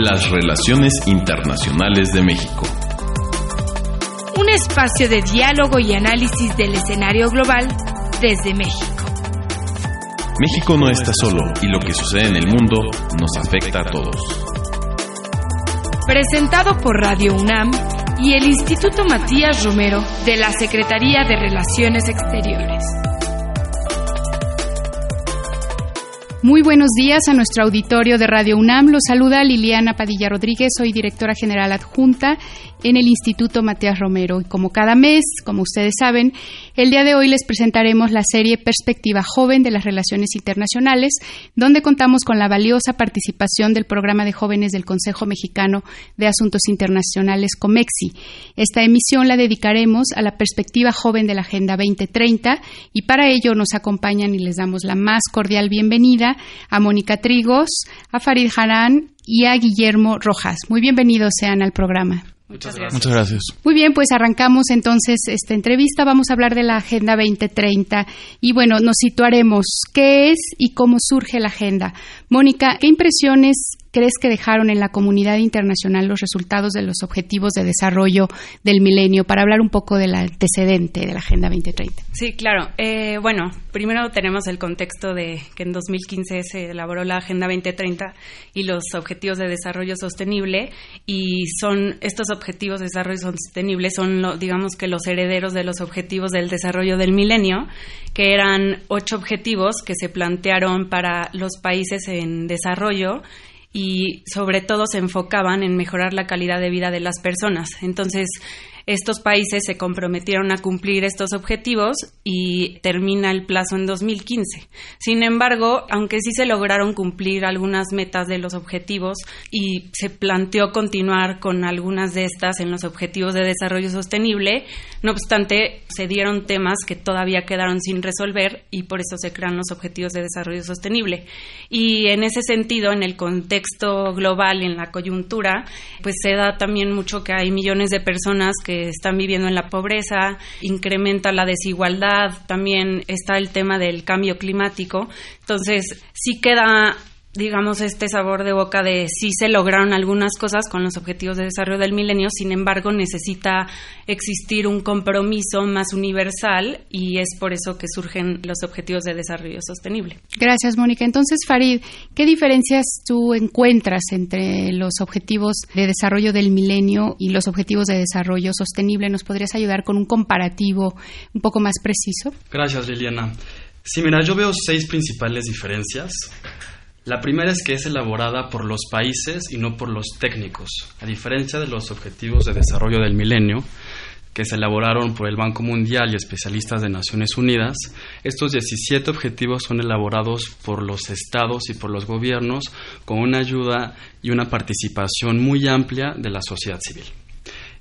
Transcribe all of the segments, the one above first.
Las relaciones internacionales de México. Un espacio de diálogo y análisis del escenario global desde México. México no está solo y lo que sucede en el mundo nos afecta a todos. Presentado por Radio UNAM y el Instituto Matías Romero de la Secretaría de Relaciones Exteriores. Muy buenos días a nuestro auditorio de Radio UNAM. Los saluda Liliana Padilla Rodríguez, soy directora general adjunta en el Instituto Matías Romero. Y como cada mes, como ustedes saben, el día de hoy les presentaremos la serie Perspectiva Joven de las Relaciones Internacionales, donde contamos con la valiosa participación del programa de jóvenes del Consejo Mexicano de Asuntos Internacionales COMEXI. Esta emisión la dedicaremos a la perspectiva joven de la Agenda 2030 y para ello nos acompañan y les damos la más cordial bienvenida a Mónica Trigos, a Farid Haran y a Guillermo Rojas. Muy bienvenidos sean al programa. Muchas gracias. Muchas gracias. Muy bien, pues arrancamos entonces esta entrevista. Vamos a hablar de la Agenda 2030 y bueno, nos situaremos qué es y cómo surge la agenda. Mónica, ¿qué impresiones crees que dejaron en la comunidad internacional los resultados de los objetivos de desarrollo del milenio? Para hablar un poco del antecedente de la Agenda 2030. Sí, claro. Eh, bueno, primero tenemos el contexto de que en 2015 se elaboró la Agenda 2030 y los objetivos de desarrollo sostenible y son estos objetivos de desarrollo sostenible son, digamos que los herederos de los objetivos del desarrollo del milenio, que eran ocho objetivos que se plantearon para los países en desarrollo y sobre todo se enfocaban en mejorar la calidad de vida de las personas. Entonces, estos países se comprometieron a cumplir estos objetivos y termina el plazo en 2015. Sin embargo, aunque sí se lograron cumplir algunas metas de los objetivos y se planteó continuar con algunas de estas en los objetivos de desarrollo sostenible, no obstante, se dieron temas que todavía quedaron sin resolver y por eso se crean los objetivos de desarrollo sostenible. Y en ese sentido, en el contexto global en la coyuntura, pues se da también mucho que hay millones de personas que están viviendo en la pobreza, incrementa la desigualdad, también está el tema del cambio climático. Entonces, sí queda digamos, este sabor de boca de sí se lograron algunas cosas con los objetivos de desarrollo del milenio, sin embargo, necesita existir un compromiso más universal y es por eso que surgen los objetivos de desarrollo sostenible. Gracias, Mónica. Entonces, Farid, ¿qué diferencias tú encuentras entre los objetivos de desarrollo del milenio y los objetivos de desarrollo sostenible? ¿Nos podrías ayudar con un comparativo un poco más preciso? Gracias, Liliana. Sí, mira, yo veo seis principales diferencias. La primera es que es elaborada por los países y no por los técnicos, a diferencia de los objetivos de desarrollo del milenio, que se elaboraron por el Banco Mundial y especialistas de Naciones Unidas, estos 17 objetivos son elaborados por los estados y por los gobiernos con una ayuda y una participación muy amplia de la sociedad civil.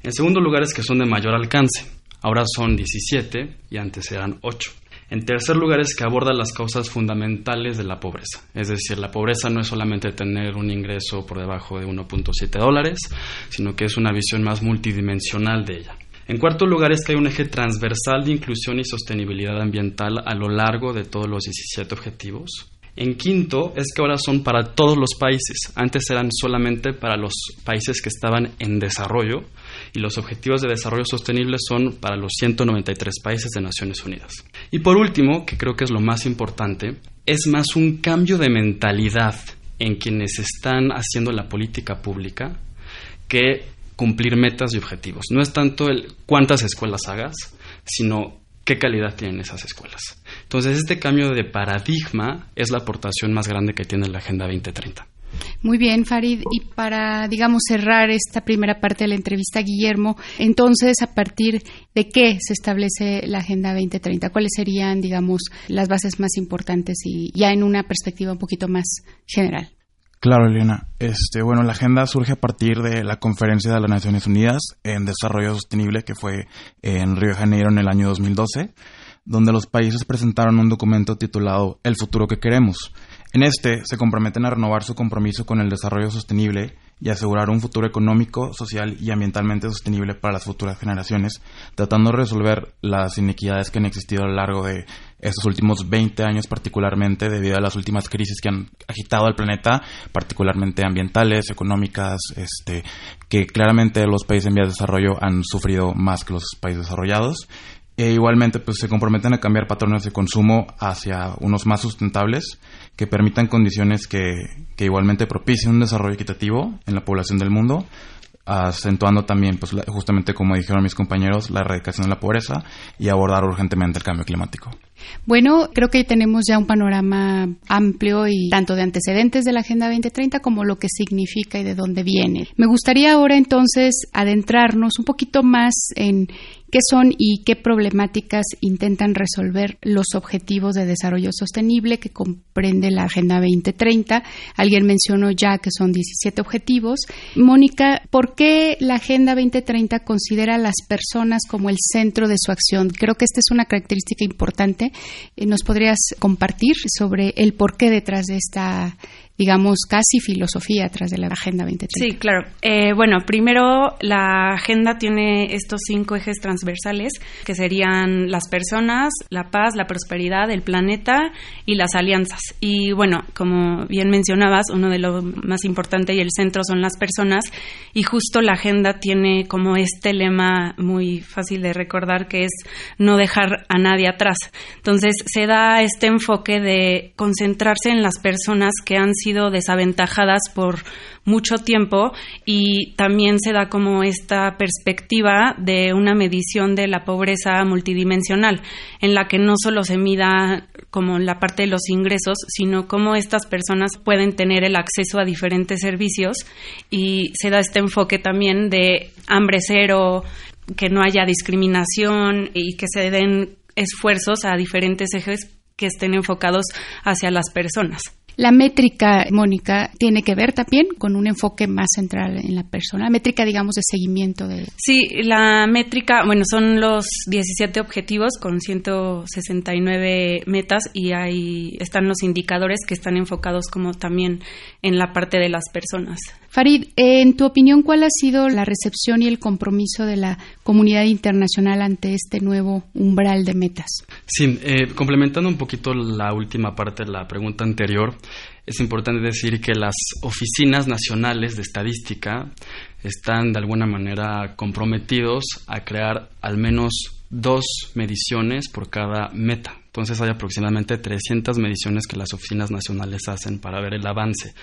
En segundo lugar es que son de mayor alcance. Ahora son 17 y antes eran 8. En tercer lugar es que aborda las causas fundamentales de la pobreza. Es decir, la pobreza no es solamente tener un ingreso por debajo de 1.7 dólares, sino que es una visión más multidimensional de ella. En cuarto lugar es que hay un eje transversal de inclusión y sostenibilidad ambiental a lo largo de todos los 17 objetivos. En quinto es que ahora son para todos los países. Antes eran solamente para los países que estaban en desarrollo y los objetivos de desarrollo sostenible son para los 193 países de Naciones Unidas. Y por último, que creo que es lo más importante, es más un cambio de mentalidad en quienes están haciendo la política pública que cumplir metas y objetivos. No es tanto el cuántas escuelas hagas, sino qué calidad tienen esas escuelas. Entonces, este cambio de paradigma es la aportación más grande que tiene la Agenda 2030. Muy bien, Farid. Y para, digamos, cerrar esta primera parte de la entrevista, Guillermo, entonces, ¿a partir de qué se establece la Agenda 2030? ¿Cuáles serían, digamos, las bases más importantes y ya en una perspectiva un poquito más general? Claro, Elena. Este, bueno, la agenda surge a partir de la conferencia de las Naciones Unidas en Desarrollo Sostenible que fue en Río de Janeiro en el año 2012, donde los países presentaron un documento titulado El futuro que queremos. En este se comprometen a renovar su compromiso con el desarrollo sostenible y asegurar un futuro económico, social y ambientalmente sostenible para las futuras generaciones, tratando de resolver las inequidades que han existido a lo largo de estos últimos 20 años particularmente debido a las últimas crisis que han agitado al planeta, particularmente ambientales, económicas, este, que claramente los países en vías de desarrollo han sufrido más que los países desarrollados. E igualmente, pues se comprometen a cambiar patrones de consumo hacia unos más sustentables que permitan condiciones que, que igualmente propicien un desarrollo equitativo en la población del mundo, acentuando también, pues justamente como dijeron mis compañeros, la erradicación de la pobreza y abordar urgentemente el cambio climático. Bueno, creo que tenemos ya un panorama amplio y tanto de antecedentes de la Agenda 2030 como lo que significa y de dónde viene. Me gustaría ahora entonces adentrarnos un poquito más en qué son y qué problemáticas intentan resolver los objetivos de desarrollo sostenible que comprende la Agenda 2030. Alguien mencionó ya que son 17 objetivos. Mónica, ¿por qué la Agenda 2030 considera a las personas como el centro de su acción? Creo que esta es una característica importante. Eh, ¿Nos podrías compartir sobre el porqué detrás de esta digamos, casi filosofía atrás de la Agenda 2030. Sí, claro. Eh, bueno, primero la agenda tiene estos cinco ejes transversales que serían las personas, la paz, la prosperidad, el planeta y las alianzas. Y bueno, como bien mencionabas, uno de los más importantes y el centro son las personas y justo la agenda tiene como este lema muy fácil de recordar que es no dejar a nadie atrás. Entonces se da este enfoque de concentrarse en las personas que han sido desaventajadas por mucho tiempo y también se da como esta perspectiva de una medición de la pobreza multidimensional, en la que no solo se mida como la parte de los ingresos, sino cómo estas personas pueden tener el acceso a diferentes servicios y se da este enfoque también de hambre cero, que no haya discriminación y que se den esfuerzos a diferentes ejes que estén enfocados hacia las personas. La métrica, Mónica, tiene que ver también con un enfoque más central en la persona. La métrica, digamos, de seguimiento de. Sí, la métrica, bueno, son los 17 objetivos con 169 metas y ahí están los indicadores que están enfocados como también en la parte de las personas. Farid, en tu opinión, ¿cuál ha sido la recepción y el compromiso de la comunidad internacional ante este nuevo umbral de metas? Sí, eh, complementando un poquito la última parte de la pregunta anterior, es importante decir que las oficinas nacionales de estadística están de alguna manera comprometidos a crear al menos dos mediciones por cada meta. Entonces hay aproximadamente 300 mediciones que las oficinas nacionales hacen para ver el avance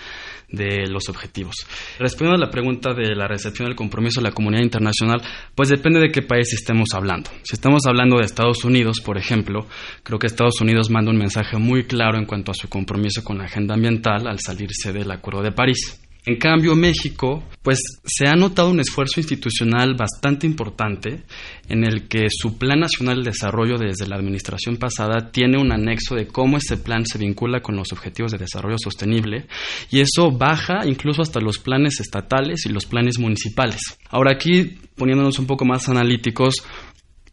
de los objetivos. Respondiendo a la pregunta de la recepción del compromiso de la comunidad internacional, pues depende de qué país estemos hablando. Si estamos hablando de Estados Unidos, por ejemplo, creo que Estados Unidos manda un mensaje muy claro en cuanto a su compromiso con la agenda ambiental al salirse del Acuerdo de París. En cambio, México, pues se ha notado un esfuerzo institucional bastante importante en el que su Plan Nacional de Desarrollo desde la administración pasada tiene un anexo de cómo ese plan se vincula con los objetivos de desarrollo sostenible y eso baja incluso hasta los planes estatales y los planes municipales. Ahora aquí, poniéndonos un poco más analíticos,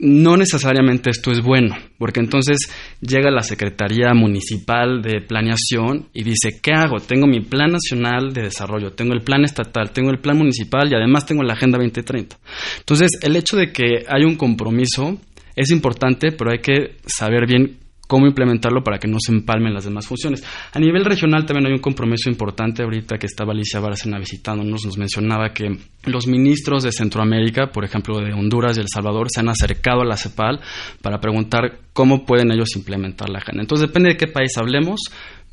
no necesariamente esto es bueno, porque entonces llega la Secretaría Municipal de Planeación y dice, ¿qué hago? Tengo mi Plan Nacional de Desarrollo, tengo el Plan Estatal, tengo el Plan Municipal y además tengo la Agenda 2030. Entonces, el hecho de que hay un compromiso es importante, pero hay que saber bien cómo implementarlo para que no se empalmen las demás funciones. A nivel regional también hay un compromiso importante ahorita que estaba Alicia Bárcena visitándonos, nos mencionaba que los ministros de Centroamérica, por ejemplo de Honduras y El Salvador, se han acercado a la CEPAL para preguntar cómo pueden ellos implementar la agenda. Entonces depende de qué país hablemos,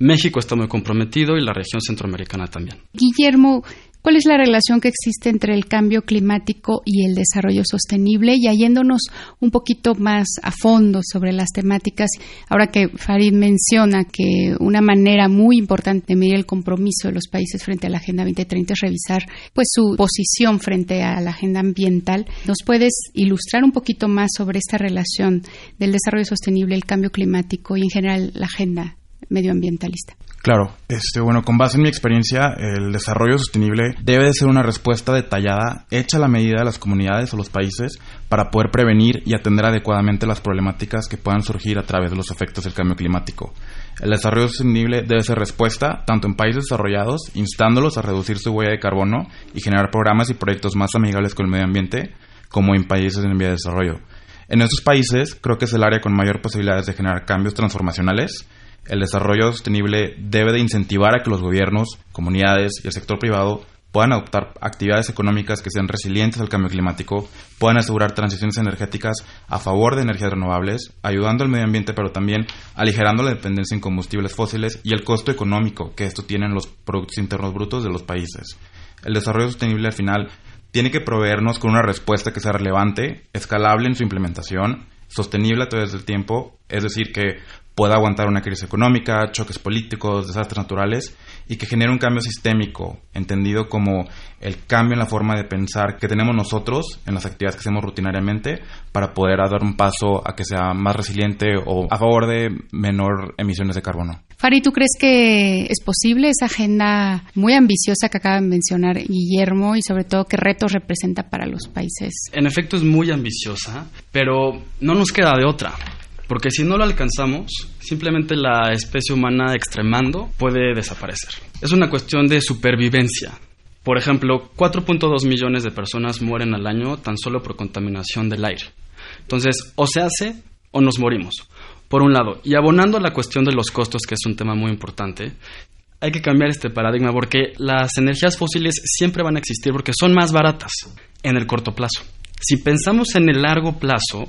México está muy comprometido y la región centroamericana también. Guillermo, ¿Cuál es la relación que existe entre el cambio climático y el desarrollo sostenible? Y yéndonos un poquito más a fondo sobre las temáticas, ahora que Farid menciona que una manera muy importante de medir el compromiso de los países frente a la Agenda 2030 es revisar pues su posición frente a la agenda ambiental, ¿nos puedes ilustrar un poquito más sobre esta relación del desarrollo sostenible, el cambio climático y en general la agenda medioambientalista? Claro, este, bueno, con base en mi experiencia, el desarrollo sostenible debe de ser una respuesta detallada, hecha a la medida de las comunidades o los países para poder prevenir y atender adecuadamente las problemáticas que puedan surgir a través de los efectos del cambio climático. El desarrollo sostenible debe ser respuesta tanto en países desarrollados, instándolos a reducir su huella de carbono y generar programas y proyectos más amigables con el medio ambiente, como en países en vía de desarrollo. En estos países creo que es el área con mayor posibilidades de generar cambios transformacionales, el desarrollo sostenible debe de incentivar a que los gobiernos, comunidades y el sector privado puedan adoptar actividades económicas que sean resilientes al cambio climático, puedan asegurar transiciones energéticas a favor de energías renovables, ayudando al medio ambiente, pero también aligerando la dependencia en combustibles fósiles y el costo económico que esto tiene en los productos internos brutos de los países. El desarrollo sostenible al final tiene que proveernos con una respuesta que sea relevante, escalable en su implementación, sostenible a través del tiempo, es decir, que pueda aguantar una crisis económica, choques políticos, desastres naturales y que genere un cambio sistémico, entendido como el cambio en la forma de pensar que tenemos nosotros en las actividades que hacemos rutinariamente para poder dar un paso a que sea más resiliente o a favor de menor emisiones de carbono. Fari, ¿tú crees que es posible esa agenda muy ambiciosa que acaba de mencionar Guillermo y sobre todo qué retos representa para los países? En efecto es muy ambiciosa, pero no nos queda de otra. Porque si no lo alcanzamos, simplemente la especie humana extremando puede desaparecer. Es una cuestión de supervivencia. Por ejemplo, 4.2 millones de personas mueren al año tan solo por contaminación del aire. Entonces, o se hace o nos morimos. Por un lado, y abonando a la cuestión de los costos, que es un tema muy importante, hay que cambiar este paradigma porque las energías fósiles siempre van a existir porque son más baratas en el corto plazo. Si pensamos en el largo plazo,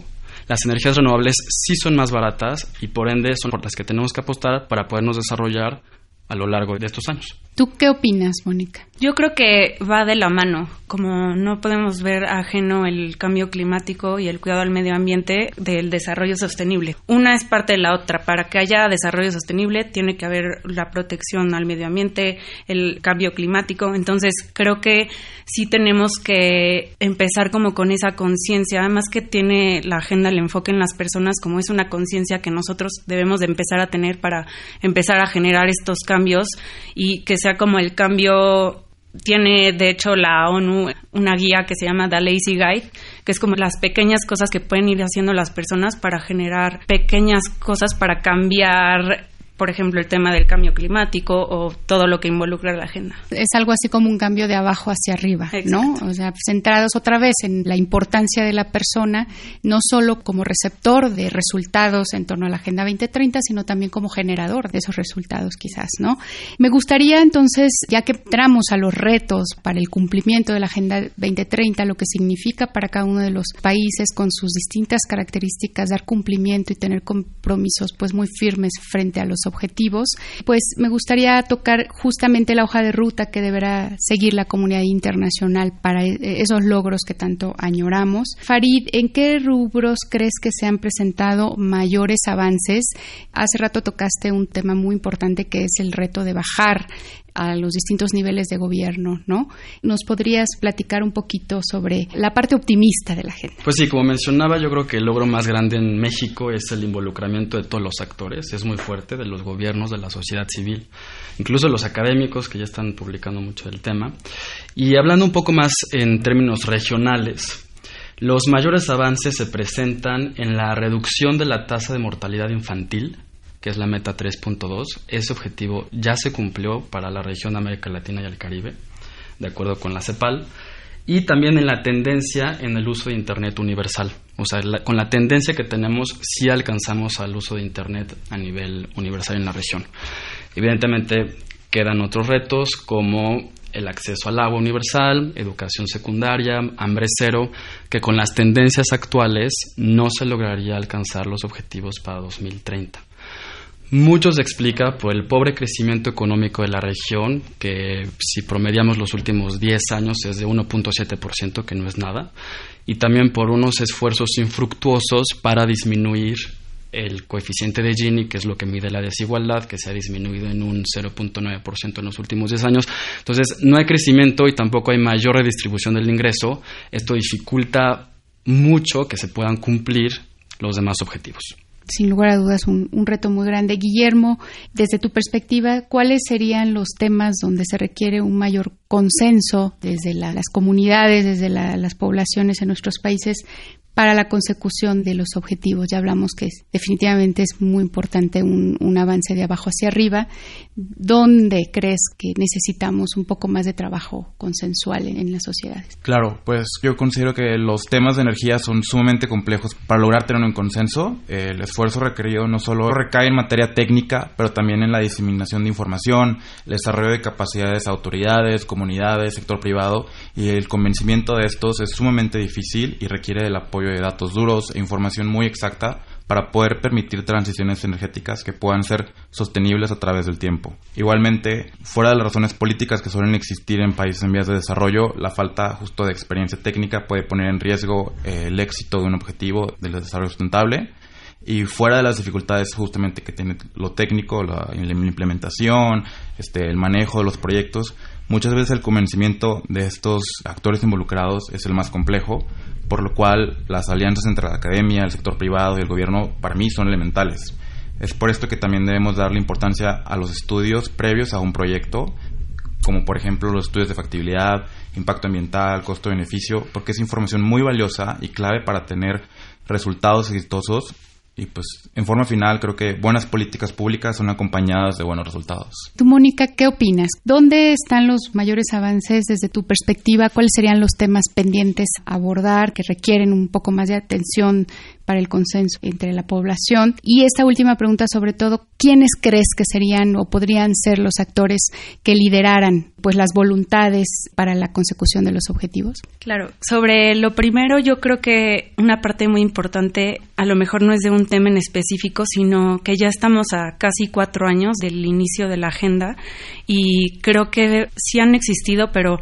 las energías renovables sí son más baratas y por ende son por las que tenemos que apostar para podernos desarrollar a lo largo de estos años. ¿Tú qué opinas, Mónica? Yo creo que va de la mano. Como no podemos ver ajeno el cambio climático y el cuidado al medio ambiente del desarrollo sostenible. Una es parte de la otra. Para que haya desarrollo sostenible tiene que haber la protección al medio ambiente, el cambio climático. Entonces creo que sí tenemos que empezar como con esa conciencia. Además que tiene la agenda el enfoque en las personas como es una conciencia que nosotros debemos de empezar a tener para empezar a generar estos cambios y que sea como el cambio tiene de hecho la ONU una guía que se llama The Lazy Guide, que es como las pequeñas cosas que pueden ir haciendo las personas para generar pequeñas cosas para cambiar por ejemplo, el tema del cambio climático o todo lo que involucra la agenda. Es algo así como un cambio de abajo hacia arriba, ¿no? O sea, centrados otra vez en la importancia de la persona, no solo como receptor de resultados en torno a la Agenda 2030, sino también como generador de esos resultados, quizás, ¿no? Me gustaría entonces, ya que entramos a los retos para el cumplimiento de la Agenda 2030, lo que significa para cada uno de los países con sus distintas características dar cumplimiento y tener compromisos pues muy firmes frente a los objetivos, pues me gustaría tocar justamente la hoja de ruta que deberá seguir la comunidad internacional para e-, esos logros que tanto añoramos. Farid, ¿en qué rubros crees que se han presentado mayores avances? Hace rato tocaste un tema muy importante que es el reto de bajar a los distintos niveles de gobierno, ¿no? ¿Nos podrías platicar un poquito sobre la parte optimista de la gente? Pues sí, como mencionaba, yo creo que el logro más grande en México es el involucramiento de todos los actores, es muy fuerte, de los gobiernos, de la sociedad civil, incluso los académicos que ya están publicando mucho del tema. Y hablando un poco más en términos regionales, los mayores avances se presentan en la reducción de la tasa de mortalidad infantil, que es la meta 3.2. Ese objetivo ya se cumplió para la región América Latina y el Caribe, de acuerdo con la CEPAL. Y también en la tendencia en el uso de Internet universal. O sea, con la tendencia que tenemos, sí alcanzamos al uso de Internet a nivel universal en la región. Evidentemente, quedan otros retos como el acceso al agua universal, educación secundaria, hambre cero, que con las tendencias actuales no se lograría alcanzar los objetivos para 2030. Muchos explica por el pobre crecimiento económico de la región, que si promediamos los últimos 10 años es de 1.7%, que no es nada, y también por unos esfuerzos infructuosos para disminuir el coeficiente de Gini, que es lo que mide la desigualdad, que se ha disminuido en un 0.9% en los últimos 10 años. Entonces, no hay crecimiento y tampoco hay mayor redistribución del ingreso. Esto dificulta mucho que se puedan cumplir los demás objetivos. Sin lugar a dudas un, reto muy grande. Guillermo, desde tu perspectiva, ¿cuáles serían los temas donde se requiere un mayor consenso desde las comunidades, desde las poblaciones en nuestros países para la consecución de los objetivos. Ya hablamos que definitivamente es muy importante un, avance de abajo hacia arriba. ¿Dónde crees que necesitamos un poco más de trabajo consensual en, las sociedades? Claro, pues yo considero que los temas de energía son sumamente complejos. Para lograr tener un consenso, el esfuerzo requerido no solo recae en materia técnica, pero también en la diseminación de información, el desarrollo de capacidades de autoridades, comunidades, sector privado, y el convencimiento de estos es sumamente difícil y requiere del apoyo datos duros e información muy exacta para poder permitir transiciones energéticas que puedan ser sostenibles a través del tiempo. Igualmente, fuera de las razones políticas que suelen existir en países en vías de desarrollo, la falta justo de experiencia técnica puede poner en riesgo eh, el éxito de un objetivo del desarrollo sustentable y fuera de las dificultades justamente que tiene lo técnico, la, implementación, este, el manejo de los proyectos, muchas veces el convencimiento de estos actores involucrados es el más complejo, por lo cual las alianzas entre la academia, el sector privado y el gobierno para mí son elementales. Es por esto que también debemos darle importancia a los estudios previos a un proyecto, como por ejemplo los estudios de factibilidad, impacto ambiental, costo-beneficio, porque es información muy valiosa y clave para tener resultados exitosos y pues en forma final creo que buenas políticas públicas son acompañadas de buenos resultados. Tú, Mónica, ¿qué opinas? ¿Dónde están los mayores avances desde tu perspectiva? ¿Cuáles serían los temas pendientes a abordar que requieren un poco más de atención para el consenso entre la población. Y esta última pregunta, sobre todo, ¿quiénes crees que serían o podrían ser los actores que lideraran pues las voluntades para la consecución de los objetivos? Claro, sobre lo primero, yo creo que una parte muy importante, a lo mejor no es de un tema en específico, sino que ya estamos a casi cuatro años del inicio de la agenda y creo que sí han existido, pero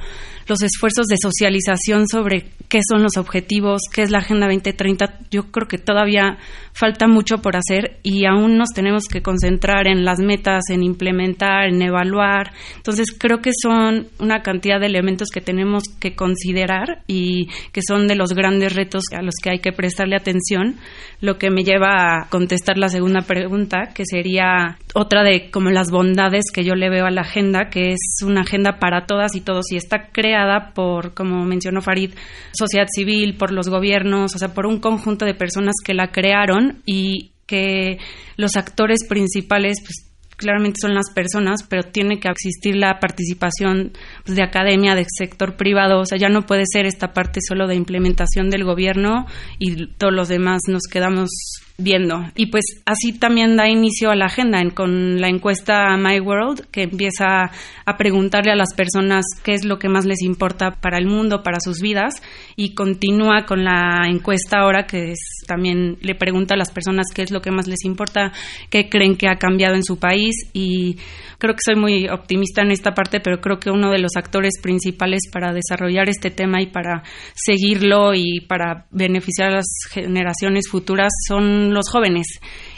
los esfuerzos de socialización sobre qué son los objetivos, qué es la Agenda 2030, yo creo que todavía falta mucho por hacer y aún nos tenemos que concentrar en las metas, en implementar, en evaluar. Entonces creo que son una cantidad de elementos que tenemos que considerar y que son de los grandes retos a los que hay que prestarle atención, lo que me lleva a contestar la segunda pregunta, que sería otra de como las bondades que yo le veo a la agenda, que es una agenda para todas y todos y está creada por, como mencionó Farid, sociedad civil, por los gobiernos, o sea, por un conjunto de personas que la crearon y que los actores principales pues claramente son las personas, pero tiene que existir la participación pues, de academia, de sector privado, o sea, ya no puede ser esta parte solo de implementación del gobierno y todos los demás nos quedamos viendo. Y pues así también da inicio a la agenda con la encuesta My World, que empieza a preguntarle a las personas qué es lo que más les importa para el mundo, para sus vidas, y continúa con la encuesta ahora que es, también le pregunta a las personas qué es lo que más les importa, qué creen que ha cambiado en su país y creo que soy muy optimista en esta parte, pero creo que uno de los actores principales para desarrollar este tema y para seguirlo y para beneficiar a las generaciones futuras son los jóvenes.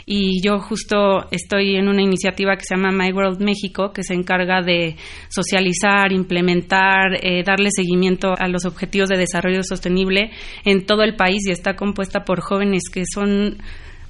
Y yo justo estoy en una iniciativa que se llama My World México, que se encarga de socializar, implementar, eh, darle seguimiento a los objetivos de desarrollo sostenible en todo el país y está compuesta por jóvenes que son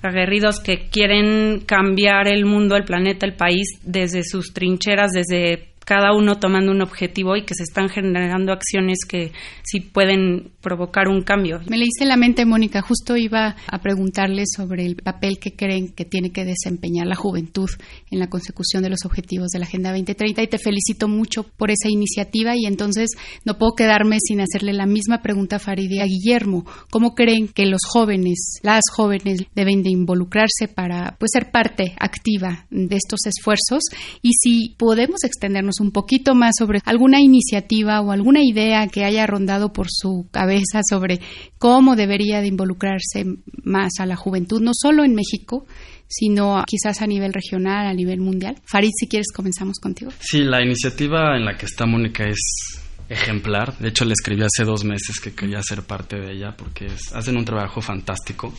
aguerridos que quieren cambiar el mundo, el planeta, el país desde sus trincheras, desde cada uno tomando un objetivo y que se están generando acciones que sí pueden provocar un cambio. Me leíste la mente, Mónica. Justo iba a preguntarle sobre el papel que creen que tiene que desempeñar la juventud en la consecución de los objetivos de la Agenda 2030 y te felicito mucho por esa iniciativa y entonces no puedo quedarme sin hacerle la misma pregunta a y a Guillermo. ¿Cómo creen que los jóvenes, las jóvenes deben de involucrarse para pues, ser parte activa de estos esfuerzos y si podemos extendernos un poquito más sobre alguna iniciativa o alguna idea que haya rondado por su cabeza sobre cómo debería de involucrarse más a la juventud, no solo en México, sino quizás a nivel regional, a nivel mundial. Farid, si quieres, comenzamos contigo. Sí, la iniciativa en la que está Mónica es ejemplar. De hecho, le escribí hace dos meses que quería ser parte de ella porque hacen un trabajo fantástico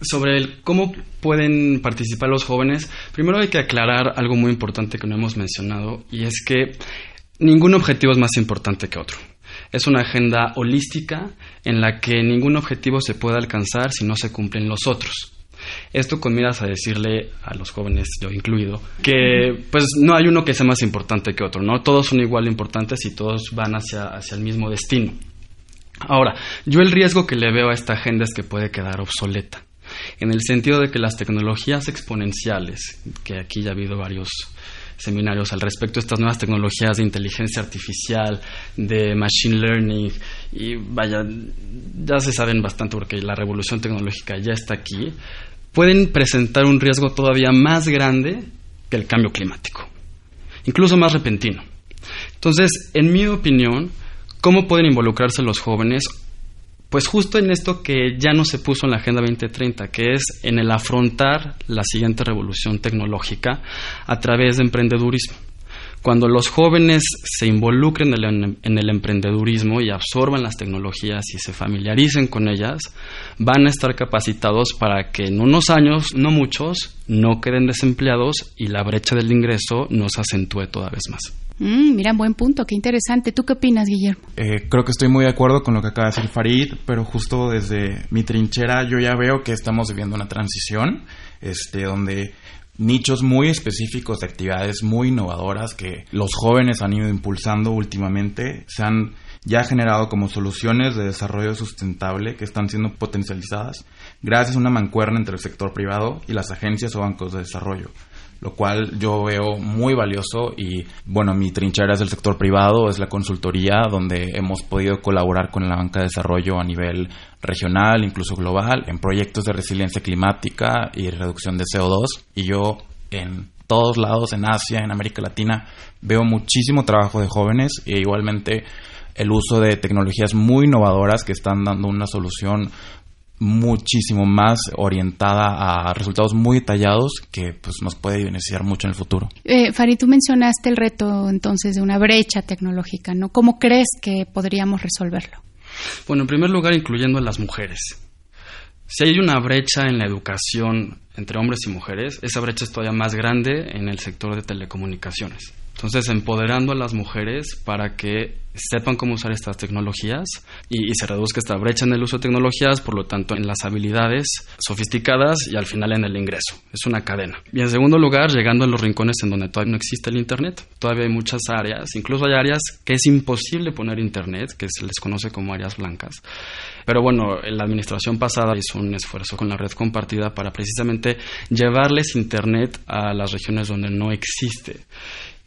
sobre el cómo pueden participar los jóvenes, primero hay que aclarar algo muy importante que no hemos mencionado y es que ningún objetivo es más importante que otro. Es una agenda holística en la que ningún objetivo se puede alcanzar si no se cumplen los otros. Esto con miras a decirle a los jóvenes, yo incluido, que pues no hay uno que sea más importante que otro, ¿no? Todos son igual importantes y todos van hacia, hacia el mismo destino. Ahora, yo el riesgo que le veo a esta agenda es que puede quedar obsoleta, en el sentido de que las tecnologías exponenciales, que aquí ya ha habido varios seminarios al respecto estas nuevas tecnologías de inteligencia artificial, de machine learning, y vaya, ya se saben bastante porque la revolución tecnológica ya está aquí, pueden presentar un riesgo todavía más grande que el cambio climático, incluso más repentino. Entonces, en mi opinión, ¿cómo pueden involucrarse los jóvenes? Pues justo en esto que ya no se puso en la Agenda 2030, que es en el afrontar la siguiente revolución tecnológica a través de emprendedurismo. Cuando los jóvenes se involucren en el emprendedurismo y absorban las tecnologías y se familiaricen con ellas, van a estar capacitados para que en unos años, no muchos, no queden desempleados y la brecha del ingreso no se acentúe toda vez más. Mm, mira, buen punto, qué interesante. ¿Tú qué opinas, Guillermo? Eh, creo que estoy muy de acuerdo con lo que acaba de decir Farid, pero justo desde mi trinchera yo ya veo que estamos viviendo una transición, este, donde nichos muy específicos de actividades muy innovadoras que los jóvenes han ido impulsando últimamente se han ya generado como soluciones de desarrollo sustentable que están siendo potencializadas gracias a una mancuerna entre el sector privado y las agencias o bancos de desarrollo lo cual yo veo muy valioso y bueno, mi trinchera es el sector privado, es la consultoría donde hemos podido colaborar con la banca de desarrollo a nivel regional, incluso global, en proyectos de resiliencia climática y reducción de CO2 y yo en todos lados, en Asia, en América Latina, veo muchísimo trabajo de jóvenes e igualmente el uso de tecnologías muy innovadoras que están dando una solución muchísimo más orientada a resultados muy detallados que pues, nos puede beneficiar mucho en el futuro. Eh, Farid, tú mencionaste el reto entonces de una brecha tecnológica, ¿no? ¿Cómo crees que podríamos resolverlo? Bueno, en primer lugar, incluyendo a las mujeres. Si hay una brecha en la educación entre hombres y mujeres, esa brecha es todavía más grande en el sector de telecomunicaciones. Entonces, empoderando a las mujeres para que sepan cómo usar estas tecnologías y, se reduzca esta brecha en el uso de tecnologías, por lo tanto, en las habilidades sofisticadas y al final en el ingreso. Es una cadena. Y en segundo lugar, llegando a los rincones en donde todavía no existe el Internet. Todavía hay muchas áreas, incluso hay áreas que es imposible poner Internet, que se les conoce como áreas blancas. Pero bueno, la administración pasada hizo un esfuerzo con la red compartida para precisamente llevarles Internet a las regiones donde no existe.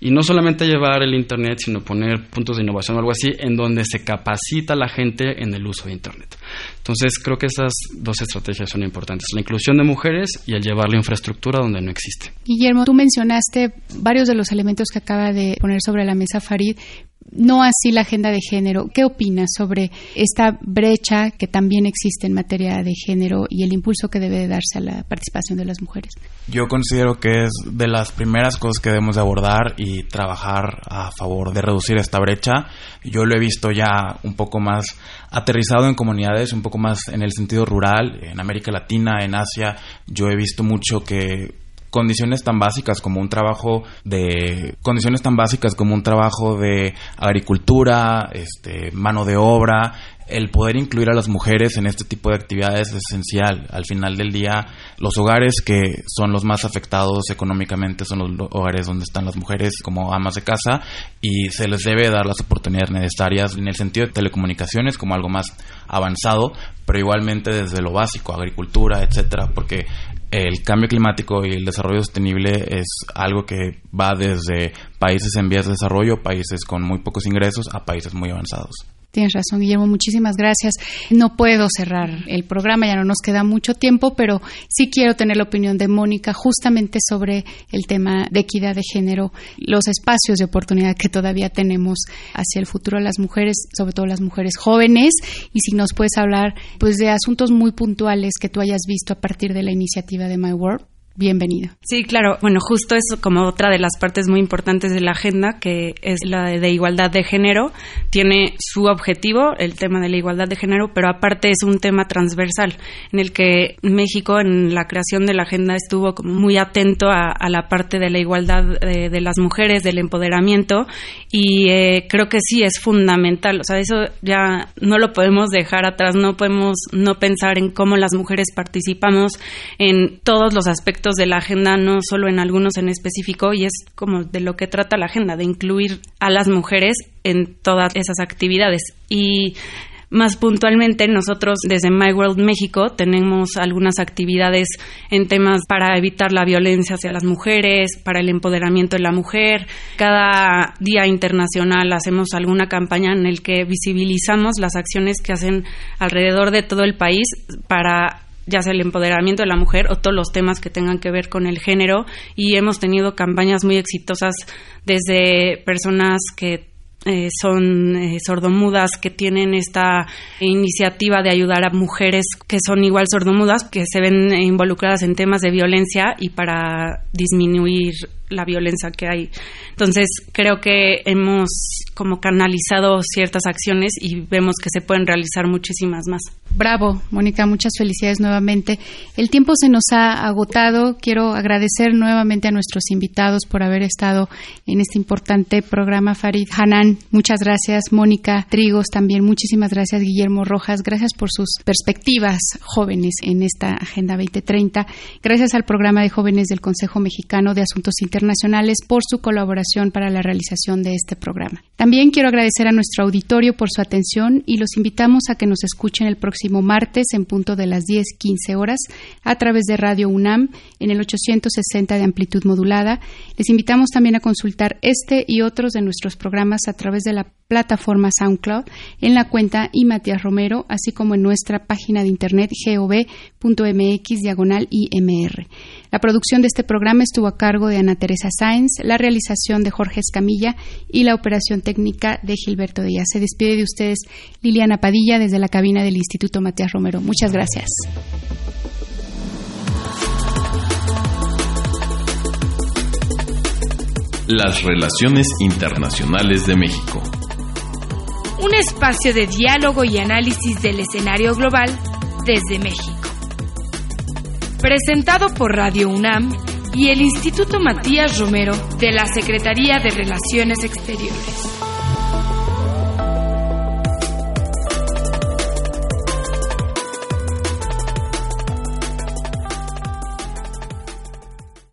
Y no solamente llevar el Internet, sino poner puntos de innovación o algo así, en donde se capacita la gente en el uso de Internet. Entonces, creo que esas dos estrategias son importantes, la inclusión de mujeres y el llevar la infraestructura donde no existe. Guillermo, tú mencionaste varios de los elementos que acaba de poner sobre la mesa Farid, no así la agenda de género. ¿Qué opinas sobre esta brecha que también existe en materia de género y el impulso que debe darse a la participación de las mujeres? Yo considero que es de las primeras cosas que debemos abordar y trabajar a favor de reducir esta brecha. Yo lo he visto ya un poco más aterrizado en comunidades, un poco más en el sentido rural, en América Latina, en Asia. Yo he visto mucho que condiciones tan básicas como un trabajo de condiciones tan básicas como un trabajo de agricultura, este, mano de obra, el poder incluir a las mujeres en este tipo de actividades es esencial. Al final del día, los hogares que son los más afectados económicamente son los hogares donde están las mujeres como amas de casa y se les debe dar las oportunidades necesarias en el sentido de telecomunicaciones como algo más avanzado, pero igualmente desde lo básico, agricultura, etcétera, porque el cambio climático y el desarrollo sostenible es algo que va desde países en vías de desarrollo, países con muy pocos ingresos, a países muy avanzados. Tienes razón, Guillermo. Muchísimas gracias. No puedo cerrar el programa, ya no nos queda mucho tiempo, pero sí quiero tener la opinión de Mónica justamente sobre el tema de equidad de género, los espacios de oportunidad que todavía tenemos hacia el futuro de las mujeres, sobre todo las mujeres jóvenes, y si nos puedes hablar pues de asuntos muy puntuales que tú hayas visto a partir de la iniciativa de My World. Bienvenido. Sí, claro. Bueno, justo eso como otra de las partes muy importantes de la agenda, que es la de igualdad de género. Tiene su objetivo, el tema de la igualdad de género, pero aparte es un tema transversal, en el que México en la creación de la agenda estuvo como muy atento a, la parte de la igualdad de, las mujeres, del empoderamiento, y eh, creo que sí es fundamental. O sea, eso ya no lo podemos dejar atrás, no podemos no pensar en cómo las mujeres participamos en todos los aspectos de la agenda, no solo en algunos en específico, y es como de lo que trata la agenda, de incluir a las mujeres en todas esas actividades. Y más puntualmente, nosotros desde My World México tenemos algunas actividades en temas para evitar la violencia hacia las mujeres, para el empoderamiento de la mujer. Cada día internacional hacemos alguna campaña en el que visibilizamos las acciones que hacen alrededor de todo el país para ya sea el empoderamiento de la mujer o todos los temas que tengan que ver con el género. Y hemos tenido campañas muy exitosas desde personas que eh, son eh, sordomudas que tienen esta iniciativa de ayudar a mujeres que son igual sordomudas, que se ven involucradas en temas de violencia y para disminuir la violencia que hay. Entonces, creo que hemos como canalizado ciertas acciones y vemos que se pueden realizar muchísimas más. Bravo, Mónica, muchas felicidades nuevamente. El tiempo se nos ha agotado. Quiero agradecer nuevamente a nuestros invitados por haber estado en este importante programa. Farid Hanan, muchas gracias. Mónica Trigos también, muchísimas gracias. Guillermo Rojas, gracias por sus perspectivas jóvenes en esta Agenda 2030. Gracias al programa de jóvenes del Consejo Mexicano de Asuntos Internacionales por su colaboración para la realización de este programa. También quiero agradecer a nuestro auditorio por su atención y los invitamos a que nos escuchen el próximo martes en punto de las 10:15 horas a través de Radio UNAM en el 860 de amplitud modulada. Les invitamos también a consultar este y otros de nuestros programas a través de la plataforma SoundCloud en la cuenta y Matías Romero, así como en nuestra página de internet gov.mx diagonal IMR. La producción de este programa estuvo a cargo de Ana Teresa Sáenz, la realización de Jorge Escamilla y la operación técnica de Gilberto Díaz. Se despide de ustedes Liliana Padilla desde la cabina del Instituto Matías Romero. Muchas gracias. Las relaciones internacionales de México un espacio de diálogo y análisis del escenario global desde México. Presentado por Radio UNAM y el Instituto Matías Romero de la Secretaría de Relaciones Exteriores.